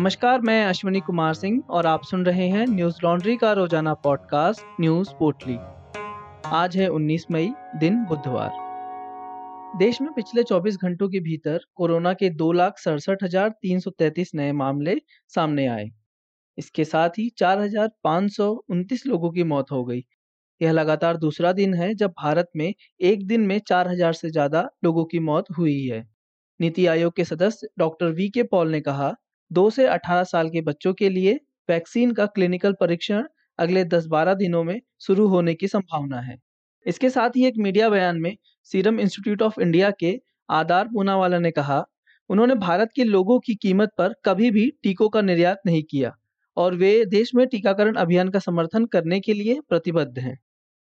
नमस्कार, मैं अश्विनी कुमार सिंह और आप सुन रहे हैं न्यूज़ लॉन्ड्री का रोज़ाना पॉडकास्ट, न्यूज़ पोटली आज है 19 मई, दिन बुधवार। देश में पिछले 24 घंटों के भीतर कोरोना के दो लाख सड़सठ हज़ार तीन सौ तैतीस नए मामले सामने आए। इसके साथ ही चार हज़ार पाँच सौ उनतीस लोगों की मौत हो गई। यह लगातार दूसरा दिन है जब भारत में एक दिन में चार हज़ार से ज़्यादा लोगों की मौत हुई है। नीति आयोग के सदस्य डॉक्टर वी के पॉल ने कहा दो से 18 साल के बच्चों के लिए वैक्सीन का क्लिनिकल परीक्षण अगले 10-12 दिनों में शुरू होने की संभावना है। इसके साथ ही एक मीडिया बयान में सीरम इंस्टीट्यूट ऑफ़ इंडिया के आधार पूनावाला ने कहा, उन्होंने भारत के लोगों की कीमत पर कभी भी टीकों का निर्यात नहीं किया और वे देश में टीकाकरण अभियान का समर्थन करने के लिए प्रतिबद्ध हैं।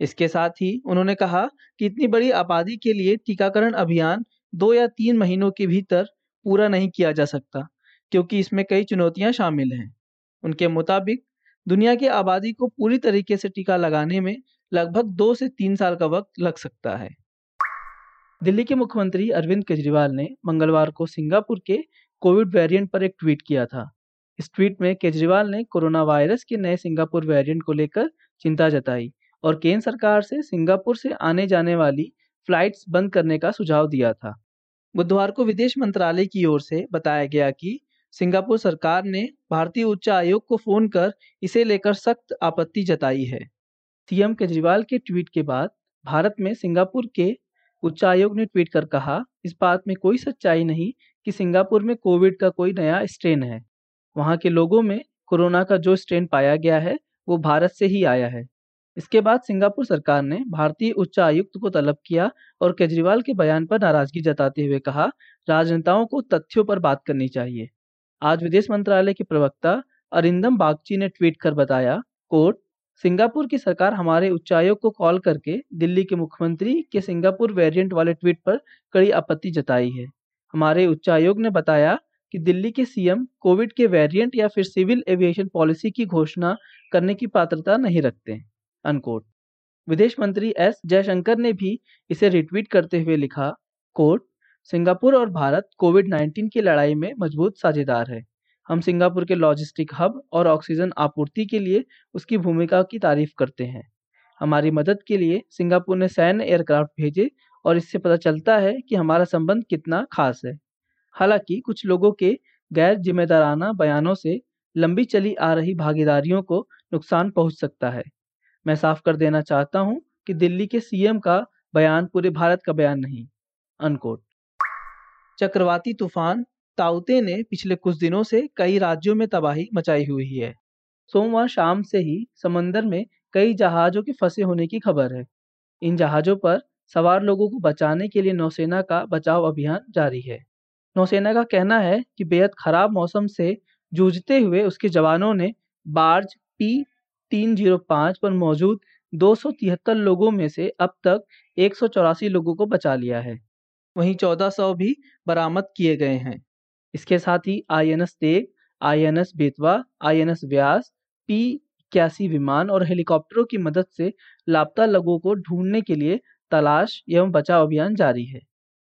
इसके साथ ही उन्होंने कहा कि इतनी बड़ी आबादी के लिए टीकाकरण अभियान दो या तीन महीनों के भीतर पूरा नहीं किया जा सकता। क्योंकि इसमें कई चुनौतियाँ शामिल हैं। उनके मुताबिक, दुनिया की आबादी को पूरी तरीके से टीका लगाने में लगभग दो से तीन साल का वक्त लग सकता है। दिल्ली के मुख्यमंत्री अरविंद केजरीवाल ने मंगलवार को सिंगापुर के कोविड वेरिएंट पर एक ट्वीट किया था। इस ट्वीट में केजरीवाल ने कोरोना वायरस के नए सिंगापुर वेरिएंट को लेकर चिंता जताई और केंद्र सरकार से सिंगापुर से आने जाने वाली फ्लाइट्स बंद करने का सुझाव दिया था। बुधवार को विदेश मंत्रालय की ओर से बताया गया कि सिंगापुर सरकार ने भारतीय उच्च आयोग को फ़ोन कर इसे लेकर सख्त आपत्ति जताई है। सीएम केजरीवाल के ट्वीट के बाद भारत में सिंगापुर के उच्च आयोग ने ट्वीट कर कहा, इस बात में कोई सच्चाई नहीं कि सिंगापुर में कोविड का कोई नया स्ट्रेन है। वहाँ के लोगों में कोरोना का जो स्ट्रेन पाया गया है, वो भारत से ही आया है। इसके बाद सिंगापुर सरकार ने भारतीय उच्च आयुक्त को तलब किया और केजरीवाल के बयान पर नाराज़गी जताते हुए कहा, राजनेताओं को तथ्यों पर बात करनी चाहिए। आज विदेश मंत्रालय के प्रवक्ता अरिंदम बागची ने ट्वीट कर बताया कोर्ट सिंगापुर की सरकार हमारे उच्चायोग को कॉल करके दिल्ली के मुख्यमंत्री के सिंगापुर वेरिएंट वाले ट्वीट पर कड़ी आपत्ति जताई है। हमारे उच्चायोग ने बताया कि दिल्ली के सीएम कोविड के वेरिएंट या फिर सिविल एविएशन पॉलिसी की घोषणा करने की पात्रता नहीं रखते अनकोट विदेश मंत्री एस जयशंकर ने भी इसे रिट्वीट करते हुए लिखा, कोट सिंगापुर और भारत कोविड 19 की लड़ाई में मज़बूत साझेदार है। हम सिंगापुर के लॉजिस्टिक हब और ऑक्सीजन आपूर्ति के लिए उसकी भूमिका की तारीफ़ करते हैं। हमारी मदद के लिए सिंगापुर ने सैन्य एयरक्राफ्ट भेजे और इससे पता चलता है कि हमारा संबंध कितना खास है। हालाँकि कुछ लोगों के गैर जिम्मेदाराना बयानों से लंबी चली आ रही भागीदारियों को नुकसान पहुँच सकता है। मैं साफ़ कर देना चाहता हूँ कि दिल्ली के सीएम का बयान पूरे भारत का बयान नहीं। अनकोट। चक्रवाती तूफ़ान ताउते ने पिछले कुछ दिनों से कई राज्यों में तबाही मचाई हुई है। सोमवार शाम से ही समंदर में कई जहाजों के फंसे होने की खबर है। इन जहाजों पर सवार लोगों को बचाने के लिए नौसेना का बचाव अभियान जारी है। नौसेना का कहना है कि बेहद खराब मौसम से जूझते हुए उसके जवानों ने बार्ज पी तीन ज़ीरो पाँच पर मौजूद दो सौ तिहत्तर लोगों में से अब तक एक सौ चौरासी लोगों को बचा लिया है। वहीं चौदह सौ भी बरामद किए गए हैं। इसके साथ ही I N S Teg I N S Betwa I N S Vyas, P इक्यासी विमान और हेलीकॉप्टरों की मदद से लापता लोगों को ढूँढने के लिए तलाश एवं बचाव अभियान जारी है।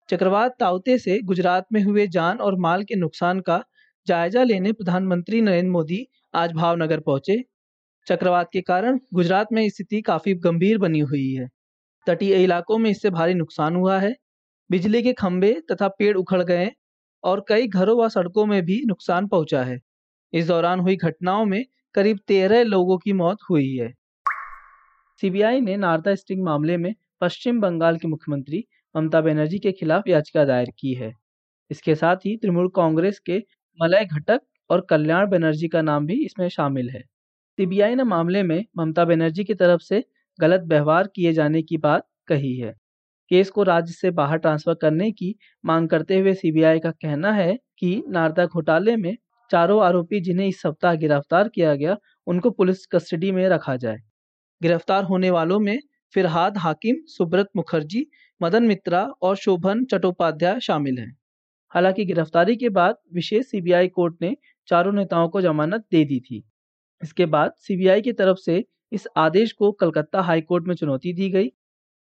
चक्रवात ताउते से गुजरात में हुए जान और माल के नुकसान का जायजा लेने प्रधानमंत्री नरेंद्र मोदी आज भावनगर पहुँचे। चक्रवात के कारण गुजरात में स्थिति काफ़ी गंभीर बनी हुई है। तटीय इलाकों में इससे भारी नुकसान हुआ है। बिजली के खंभे तथा पेड़ उखड़ गए और कई घरों व सड़कों में भी नुकसान पहुँचा है। इस दौरान हुई घटनाओं में करीब तेरह लोगों की मौत हुई है। सीबीआई ने नारदा स्टिंग मामले में पश्चिम बंगाल की मुख्यमंत्री ममता बनर्जी के खिलाफ याचिका दायर की है। इसके साथ ही तृणमूल कांग्रेस के मलय घटक और कल्याण बनर्जी का नाम भी इसमें शामिल है। सीबीआई ने मामले में ममता बनर्जी की तरफ़ से गलत व्यवहार किए जाने की बात कही है। केस को राज्य से बाहर ट्रांसफ़र करने की मांग करते हुए सीबीआई का कहना है कि नारदा घोटाले में चारों आरोपी जिन्हें इस सप्ताह गिरफ़्तार किया गया, उनको पुलिस कस्टडी में रखा जाए। गिरफ़्तार होने वालों में फिरहाद हाकिम, सुब्रत मुखर्जी, मदन मित्रा और शोभन चट्टोपाध्याय शामिल हैं। हालाँकि गिरफ्तारी के बाद विशेष सीबीआई कोर्ट ने चारों नेताओं को जमानत दे दी थी। इसके बाद सीबीआई की तरफ़ से इस आदेश को कलकत्ता हाईकोर्ट में चुनौती दी गई।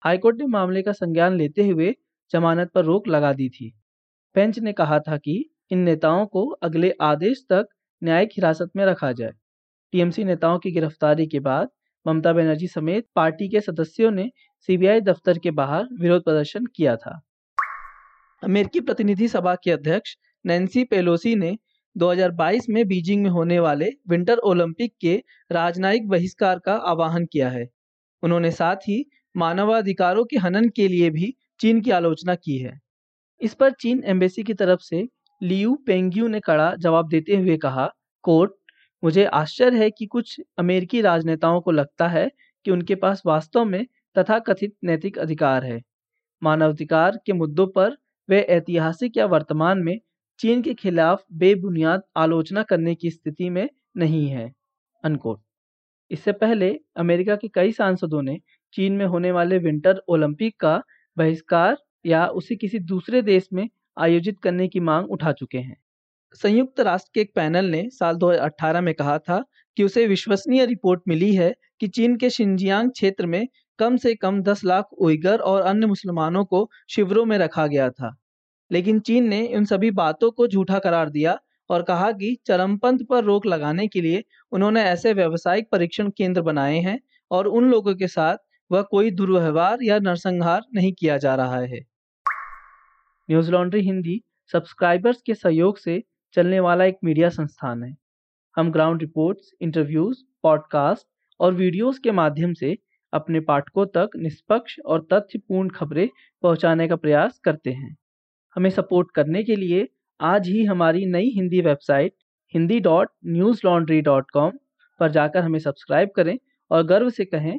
हाईकोर्ट ने मामले का संज्ञान लेते हुए जमानत पर रोक लगा दी थी। बेंच ने कहा था कि इन नेताओं को अगले आदेश तक न्यायिक हिरासत में रखा जाए। टीएमसी नेताओं की गिरफ्तारी के बाद ममता बनर्जी समेत पार्टी के सदस्यों ने सीबीआई दफ्तर के बाहर विरोध प्रदर्शन किया था। अमेरिकी प्रतिनिधि सभा के अध्यक्ष नैन्सी पेलोसी ने 2022 में बीजिंग में होने वाले विंटर ओलंपिक के राजनयिक बहिष्कार का आह्वान किया है। उन्होंने साथ ही मानवाधिकारों के हनन के लिए भी चीन की आलोचना की है। इस पर चीन एम्बेसी की तरफ़ से लियू पेंग्यू ने कड़ा जवाब देते हुए कहा, कोर्ट, मुझे आश्चर्य है कि कुछ अमेरिकी राजनेताओं को लगता है कि उनके पास वास्तव में तथाकथित नैतिक अधिकार है। मानवाधिकार के मुद्दों पर वे ऐतिहासिक या वर्तमान में चीन के खिलाफ बेबुनियाद आलोचना करने की स्थिति में नहीं है अनकोट इससे पहले अमेरिका के कई सांसदों ने चीन में होने वाले विंटर ओलंपिक का बहिष्कार या उसे किसी दूसरे देश में आयोजित करने की मांग उठा चुके हैं। संयुक्त राष्ट्र के एक पैनल ने साल 2018 में कहा था कि उसे विश्वसनीय रिपोर्ट मिली है कि चीन के शिंजियांग क्षेत्र में कम से कम 10 लाख उइगर और अन्य मुसलमानों को शिविरों में रखा गया था। लेकिन चीन ने उन सभी बातों को झूठा करार दिया और कहा कि चरमपंथ पर रोक लगाने के लिए उन्होंने ऐसे व्यावसायिक परीक्षण केंद्र बनाए हैं और उन लोगों के साथ वह कोई दुर्व्यवहार या नरसंहार नहीं किया जा रहा है। न्यूज़ लॉन्ड्री हिंदी सब्सक्राइबर्स के सहयोग से चलने वाला एक मीडिया संस्थान है। हम ग्राउंड रिपोर्ट्स, इंटरव्यूज़, पॉडकास्ट और वीडियोस के माध्यम से अपने पाठकों तक निष्पक्ष और तथ्यपूर्ण खबरें पहुँचाने का प्रयास करते हैं। हमें सपोर्ट करने के लिए आज ही हमारी नई Hindi website Hindi dot Newslaundry dot com पर जाकर हमें सब्सक्राइब करें और गर्व से कहें